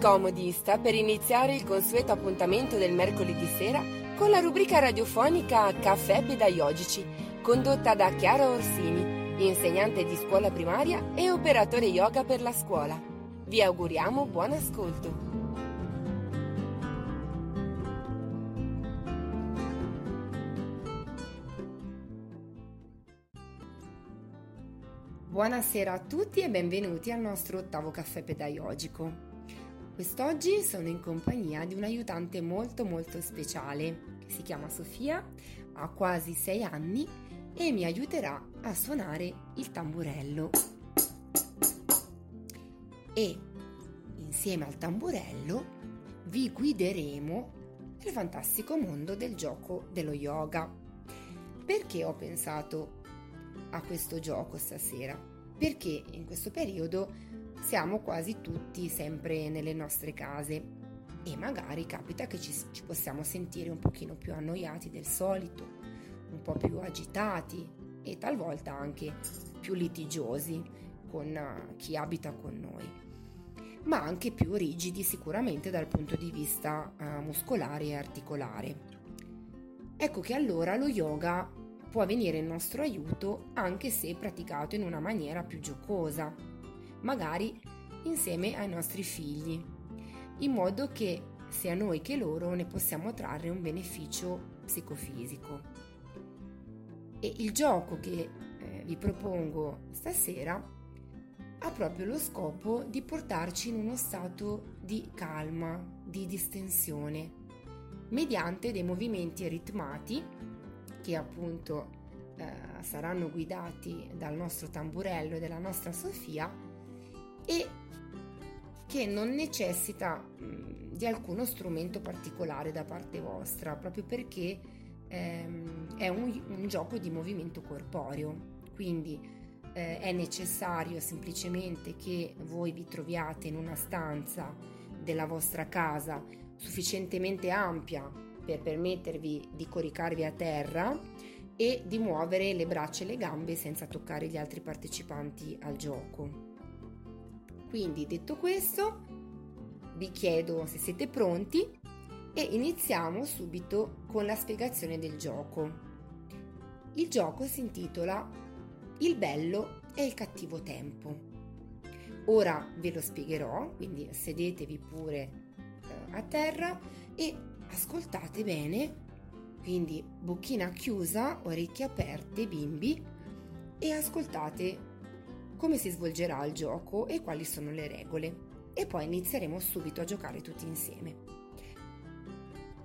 Comodi sta per iniziare il consueto appuntamento del mercoledì sera con la rubrica radiofonica Caffè Pedagogici, condotta da Chiara Orsini, insegnante di scuola primaria e operatore yoga per la scuola. Vi auguriamo buon ascolto. Buonasera a tutti e benvenuti al nostro ottavo caffè pedagogico. Quest'oggi sono in compagnia di un aiutante molto molto speciale che si chiama Sofia, ha quasi 6 anni e mi aiuterà a suonare il tamburello. E insieme al tamburello vi guideremo nel fantastico mondo del gioco dello yoga. Perché ho pensato a questo gioco stasera? Perché in questo periodo siamo quasi tutti sempre nelle nostre case e magari capita che ci, ci, possiamo sentire un pochino più annoiati del solito, un po' più agitati e talvolta anche più litigiosi con uh, chi abita con noi, ma anche più rigidi sicuramente dal punto di vista uh, muscolare e articolare. Ecco che allora lo yoga può venire in nostro aiuto anche se praticato in una maniera più giocosa, magari insieme ai nostri figli, in modo che sia noi che loro ne possiamo trarre un beneficio psicofisico. E il gioco che eh, vi propongo stasera ha proprio lo scopo di portarci in uno stato di calma, di distensione, mediante dei movimenti ritmati che appunto eh, saranno guidati dal nostro tamburello e dalla nostra Sofia e che non necessita di alcuno strumento particolare da parte vostra, proprio perché ehm, è un, un, gioco di movimento corporeo, quindi eh, è necessario semplicemente che voi vi troviate in una stanza della vostra casa sufficientemente ampia per permettervi di coricarvi a terra e di muovere le braccia e le gambe senza toccare gli altri partecipanti al gioco. Quindi detto questo, vi chiedo se siete pronti e iniziamo subito con la spiegazione del gioco. Il gioco si intitola Il bello e il cattivo tempo. Ora ve lo spiegherò, quindi sedetevi pure eh, a terra e ascoltate bene, quindi bocchina chiusa, orecchie aperte, bimbi, e ascoltate come si svolgerà il gioco e quali sono le regole. E poi inizieremo subito a giocare tutti insieme.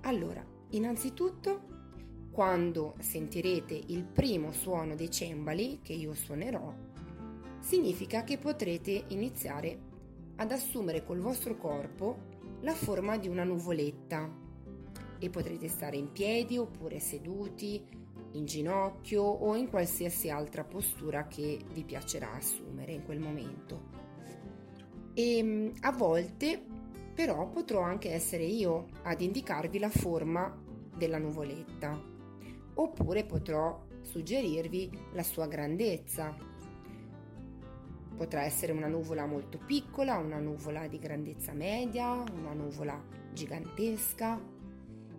Allora, innanzitutto, quando sentirete il primo suono dei cembali che io suonerò, significa che potrete iniziare ad assumere col vostro corpo la forma di una nuvoletta e potrete stare in piedi oppure seduti in ginocchio o in qualsiasi altra postura che vi piacerà assumere in quel momento. E ehm, a volte però potrò anche essere io ad indicarvi la forma della nuvoletta oppure potrò suggerirvi la sua grandezza. Potrà essere una nuvola molto piccola, una nuvola di grandezza media, una nuvola gigantesca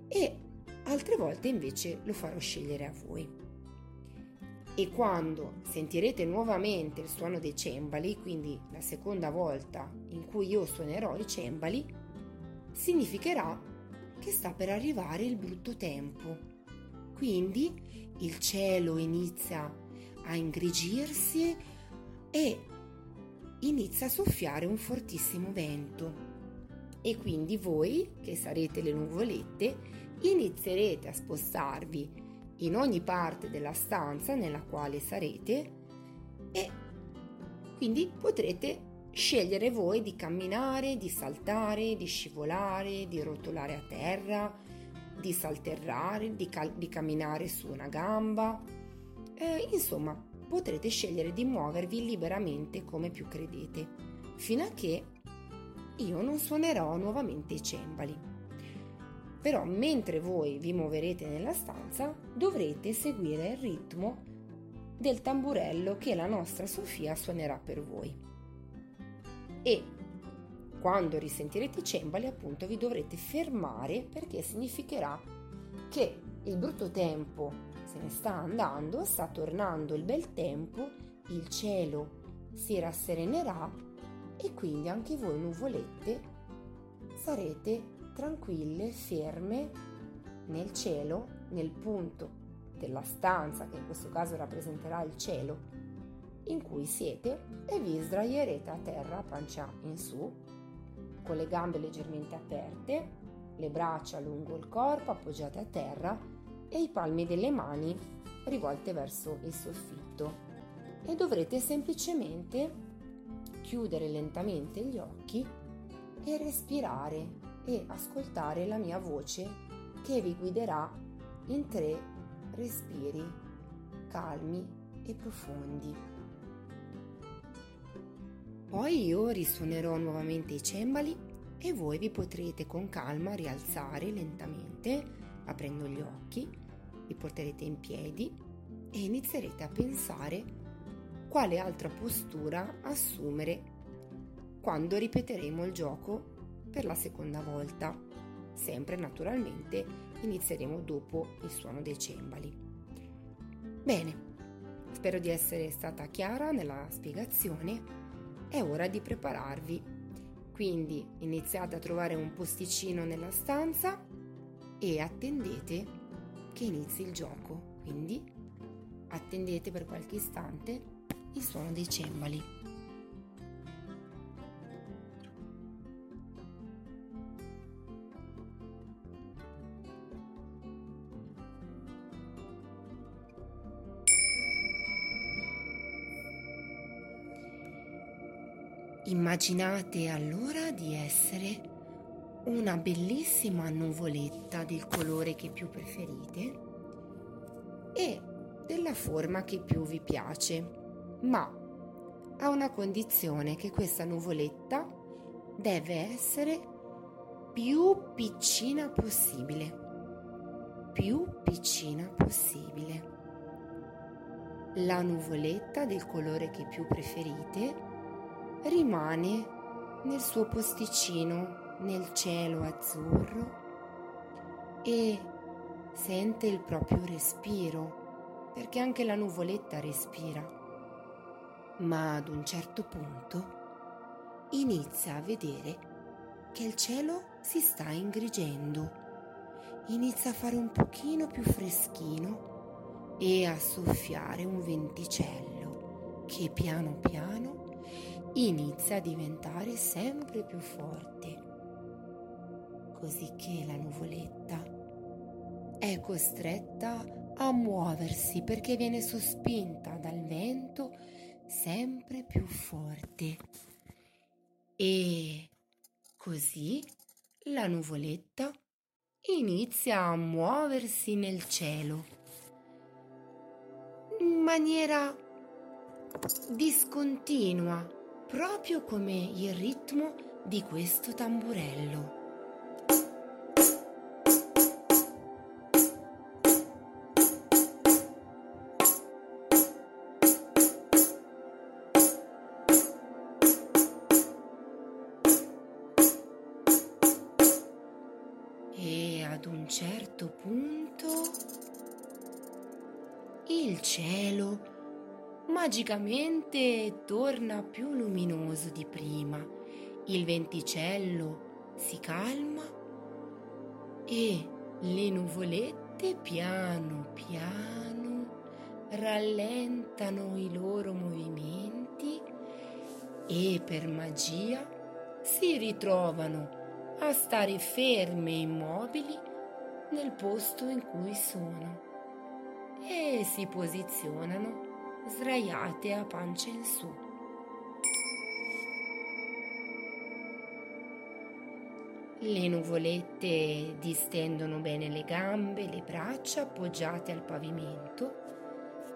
e altre volte invece lo farò scegliere a voi. E quando sentirete nuovamente il suono dei cembali, quindi la seconda volta in cui io suonerò i cembali, significherà che sta per arrivare il brutto tempo. Quindi il cielo inizia a ingrigirsi e inizia a soffiare un fortissimo vento. E quindi voi, che sarete le nuvolette, inizierete a spostarvi in ogni parte della stanza nella quale sarete e quindi potrete scegliere voi di camminare, di saltare, di scivolare, di rotolare a terra, di salterrare, di, cal- di camminare su una gamba. Eh, insomma, potrete scegliere di muovervi liberamente come più credete, fino a che io non suonerò nuovamente i cembali. Però mentre voi vi muoverete nella stanza dovrete seguire il ritmo del tamburello che la nostra Sofia suonerà per voi. E quando risentirete i cembali appunto vi dovrete fermare perché significherà che il brutto tempo se ne sta andando, sta tornando il bel tempo, il cielo si rasserenerà e quindi anche voi nuvolette sarete tranquille, ferme nel cielo, nel punto della stanza, che in questo caso rappresenterà il cielo, in cui siete e vi sdraierete a terra, pancia in su, con le gambe leggermente aperte, le braccia lungo il corpo appoggiate a terra e i palmi delle mani rivolte verso il soffitto. E dovrete semplicemente chiudere lentamente gli occhi e respirare e ascoltare la mia voce che vi guiderà in tre respiri calmi e profondi. Poi io risuonerò nuovamente i cembali e voi vi potrete con calma rialzare lentamente, aprendo gli occhi, vi porterete in piedi e inizierete a pensare quale altra postura assumere quando ripeteremo il gioco per la seconda volta. Sempre naturalmente inizieremo dopo il suono dei cembali. Bene, spero di essere stata chiara nella spiegazione. È ora di prepararvi. Quindi iniziate a trovare un posticino nella stanza e attendete che inizi il gioco. Quindi attendete per qualche istante il suono dei cembali. Immaginate allora di essere una bellissima nuvoletta del colore che più preferite e della forma che più vi piace, ma a una condizione che questa nuvoletta deve essere più piccina possibile. Più piccina possibile. La nuvoletta del colore che più preferite rimane nel suo posticino nel cielo azzurro e sente il proprio respiro, perché anche la nuvoletta respira. Ma ad un certo punto inizia a vedere che il cielo si sta ingrigendo, inizia a fare un pochino più freschino e a soffiare un venticello che piano piano inizia a diventare sempre più forte, così che la nuvoletta è costretta a muoversi perché viene sospinta dal vento sempre più forte. E così la nuvoletta inizia a muoversi nel cielo in maniera discontinua proprio come il ritmo di questo tamburello. E ad un certo punto il cielo magicamente torna più luminoso di prima, il venticello si calma e le nuvolette piano piano rallentano i loro movimenti e per magia si ritrovano a stare ferme e immobili nel posto in cui sono. E si posizionano sdraiate a pancia in su. Le nuvolette distendono bene le gambe, le braccia appoggiate al pavimento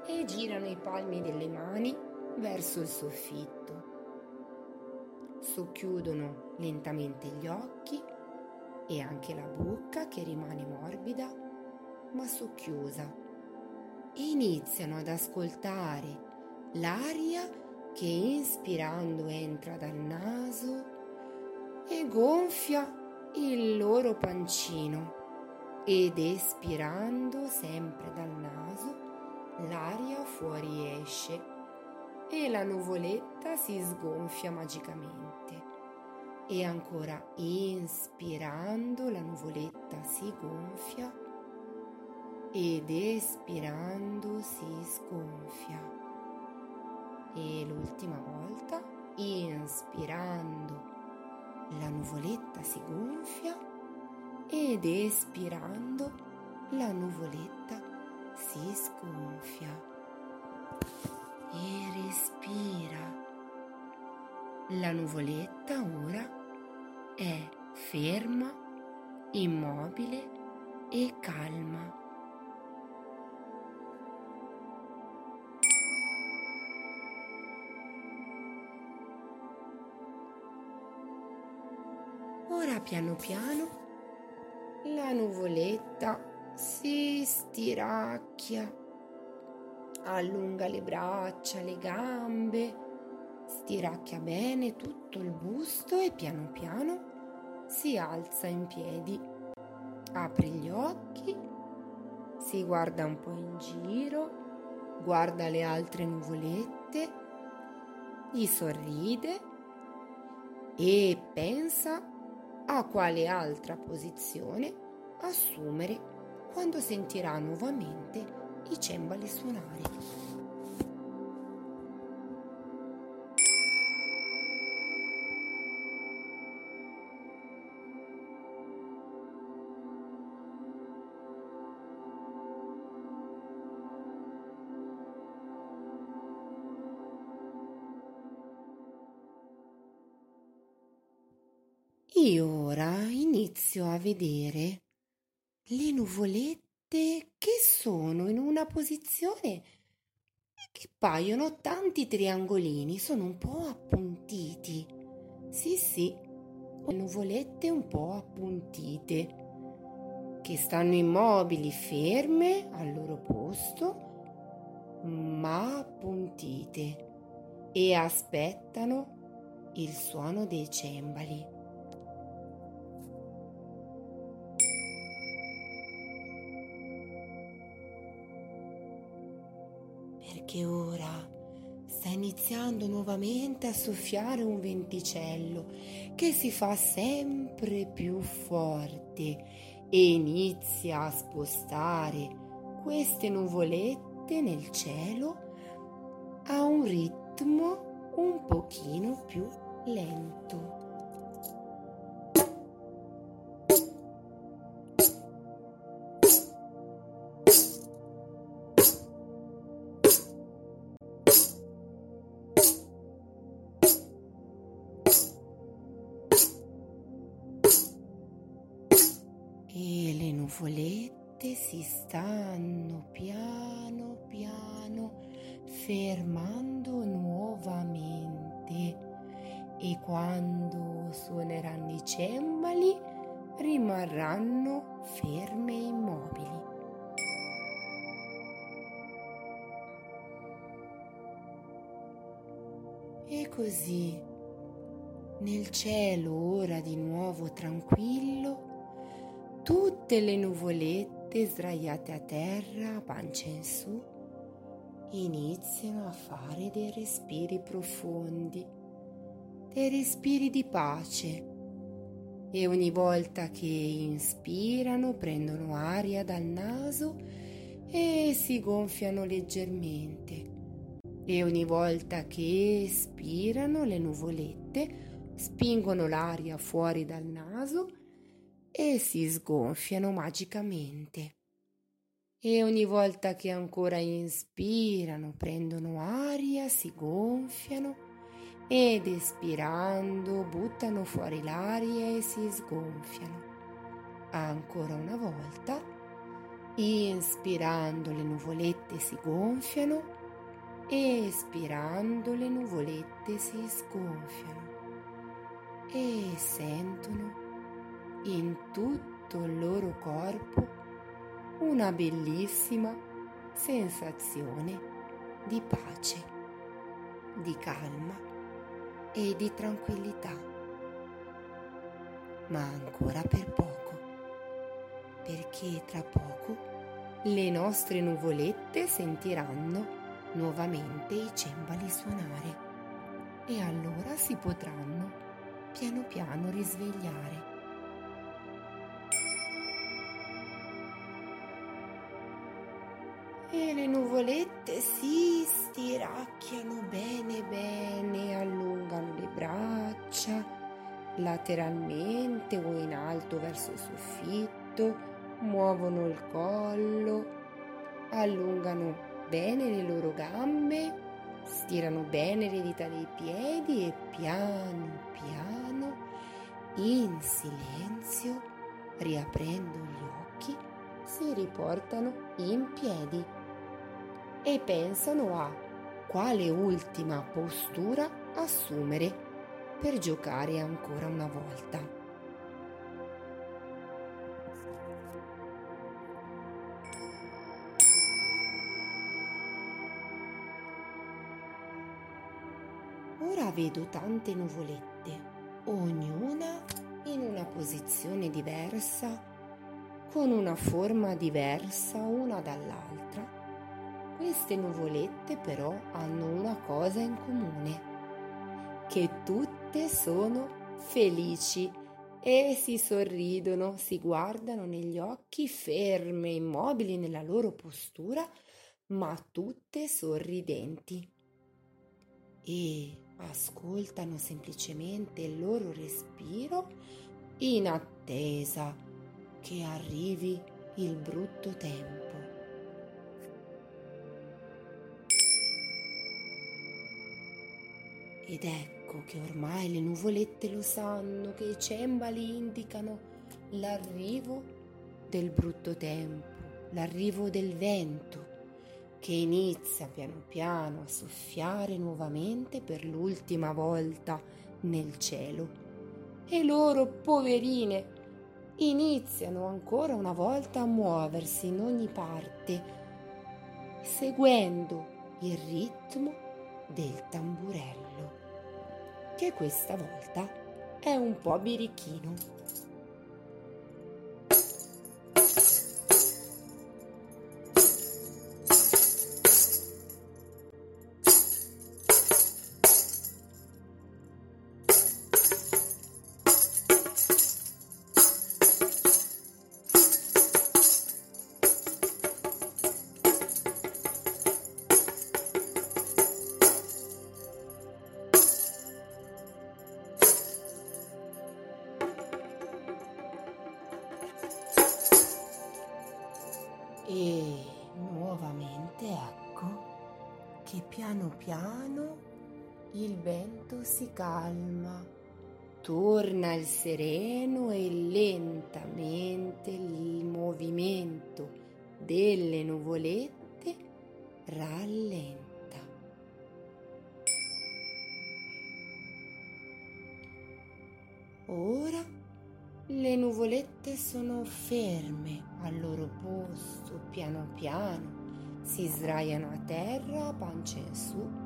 e girano i palmi delle mani verso il soffitto. Socchiudono lentamente gli occhi e anche la bocca che rimane morbida ma socchiusa iniziano ad ascoltare l'aria che inspirando entra dal naso e gonfia il loro pancino ed espirando sempre dal naso l'aria fuori esce e la nuvoletta si sgonfia magicamente. E ancora inspirando la nuvoletta si gonfia ed espirando si sgonfia. E l'ultima volta, inspirando, la nuvoletta si gonfia ed espirando, la nuvoletta si sgonfia. E respira. La nuvoletta ora è ferma, immobile e calma. Piano piano la nuvoletta si stiracchia, allunga le braccia, le gambe, stiracchia bene tutto il busto e piano piano si alza in piedi. Apre gli occhi, si guarda un po' in giro, guarda le altre nuvolette, gli sorride e pensa a quale altra posizione assumere quando sentirà nuovamente i cembali suonare. Io ora inizio a vedere le nuvolette che sono in una posizione che paiono tanti triangolini, sono un po' appuntiti. Sì, sì, nuvolette un po' appuntite, che stanno immobili, ferme al loro posto, ma appuntite e aspettano il suono dei cembali. Perché ora sta iniziando nuovamente a soffiare un venticello che si fa sempre più forte e inizia a spostare queste nuvolette nel cielo a un ritmo un pochino più lento. Nuvolette si stanno piano piano fermando nuovamente e quando suoneranno i cembali rimarranno ferme e immobili. E così, nel cielo ora di nuovo tranquillo, tutte le nuvolette sdraiate a terra, pancia in su, iniziano a fare dei respiri profondi, dei respiri di pace. E ogni volta che inspirano prendono aria dal naso e si gonfiano leggermente. E ogni volta che espirano le nuvolette spingono l'aria fuori dal naso e si sgonfiano magicamente. E ogni volta che ancora inspirano, prendono aria, si gonfiano ed espirando buttano fuori l'aria e si sgonfiano. Ancora una volta, inspirando le nuvolette si gonfiano, espirando le nuvolette si sgonfiano e sentono in tutto il loro corpo una bellissima sensazione di pace, di calma e di tranquillità. Ma ancora per poco, perché tra poco le nostre nuvolette sentiranno nuovamente i cembali suonare e allora si potranno piano piano risvegliare. E le nuvolette si stiracchiano bene bene, allungano le braccia lateralmente o in alto verso il soffitto, muovono il collo, allungano bene le loro gambe, stirano bene le dita dei piedi e piano piano, in silenzio, riaprendo gli occhi, si riportano in piedi e pensano a quale ultima postura assumere per giocare ancora una volta. Ora vedo tante nuvolette, ognuna in una posizione diversa, con una forma diversa una dall'altra queste nuvolette però hanno una cosa in comune, che tutte sono felici e si sorridono, si guardano negli occhi ferme, immobili nella loro postura, ma tutte sorridenti. E ascoltano semplicemente il loro respiro in attesa che arrivi il brutto tempo. Ed ecco che ormai le nuvolette lo sanno, che i cembali indicano l'arrivo del brutto tempo, l'arrivo del vento, che inizia piano piano a soffiare nuovamente per l'ultima volta nel cielo. E loro, poverine, iniziano ancora una volta a muoversi in ogni parte, seguendo il ritmo del tamburello che questa volta è un po' birichino. Vento si calma, torna il sereno e lentamente il movimento delle nuvolette rallenta. Ora le nuvolette sono ferme al loro posto, piano piano, si sdraiano a terra, pancia in su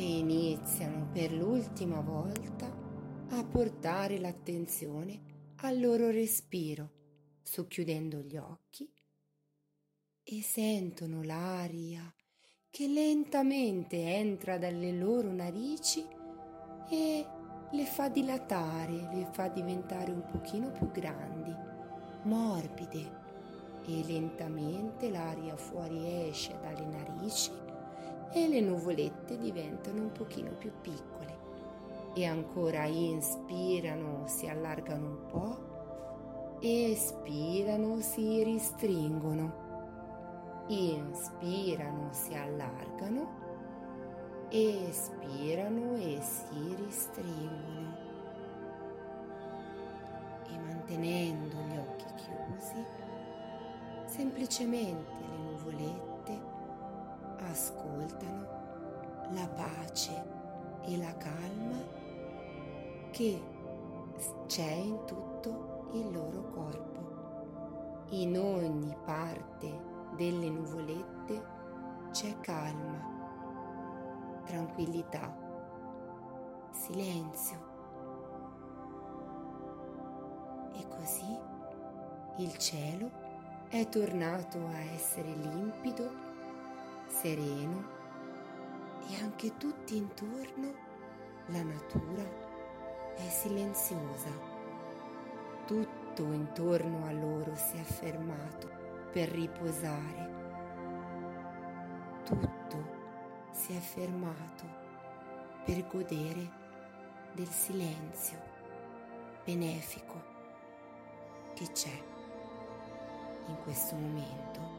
e iniziano per l'ultima volta a portare l'attenzione al loro respiro, socchiudendo gli occhi e sentono l'aria che lentamente entra dalle loro narici e le fa dilatare, le fa diventare un pochino più grandi, morbide. E lentamente l'aria fuori esce dalle narici e le nuvolette diventano un pochino più piccole e ancora inspirano, si allargano un po', espirano, si ristringono inspirano, si allargano, espirano e si ristringono. E mantenendo gli occhi chiusi, semplicemente le nuvolette ascoltano la pace e la calma che c'è in tutto il loro corpo, in ogni parte delle nuvolette c'è calma, tranquillità, silenzio. E così il cielo è tornato a essere limpido, sereno e anche tutti intorno la natura è silenziosa. Tutto intorno a loro si è fermato per riposare. Tutto si è fermato per godere del silenzio benefico che c'è in questo momento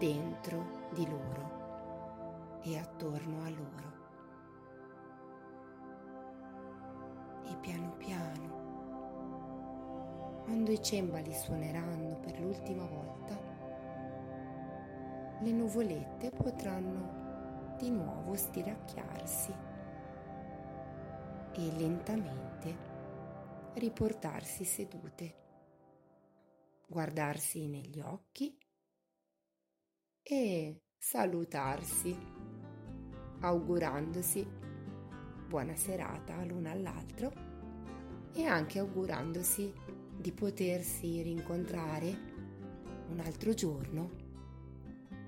dentro di loro e attorno a loro. E piano piano quando i cembali suoneranno per l'ultima volta, le nuvolette potranno di nuovo stiracchiarsi e lentamente riportarsi sedute, guardarsi negli occhi e salutarsi, augurandosi buona serata l'una all'altro e anche augurandosi di potersi rincontrare un altro giorno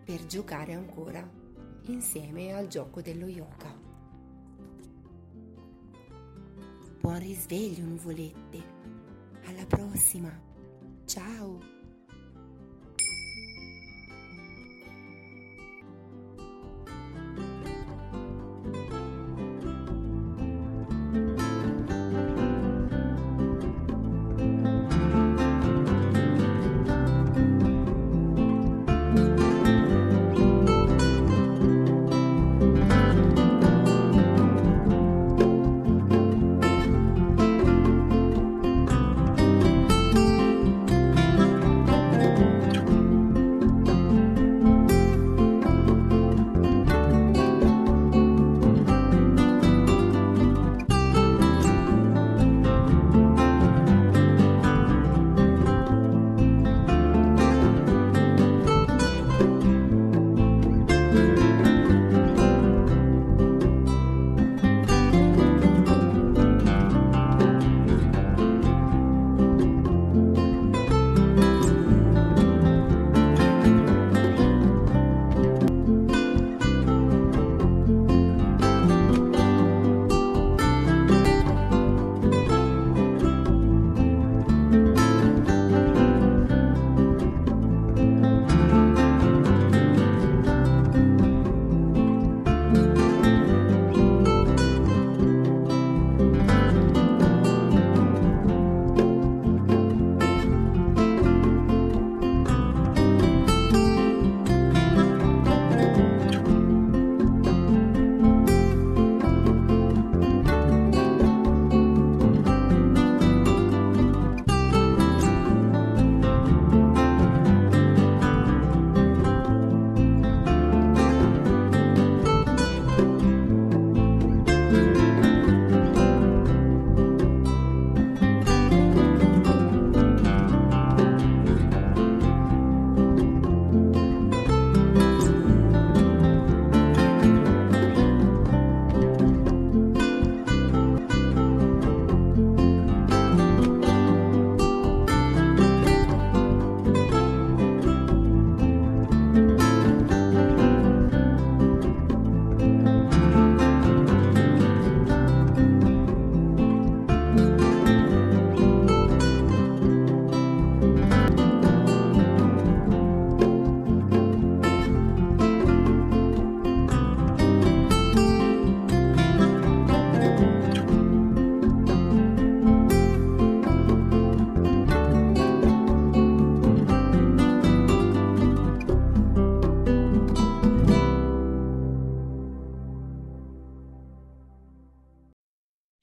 per giocare ancora insieme al gioco dello yoga. Buon risveglio nuvolette, alla prossima, ciao!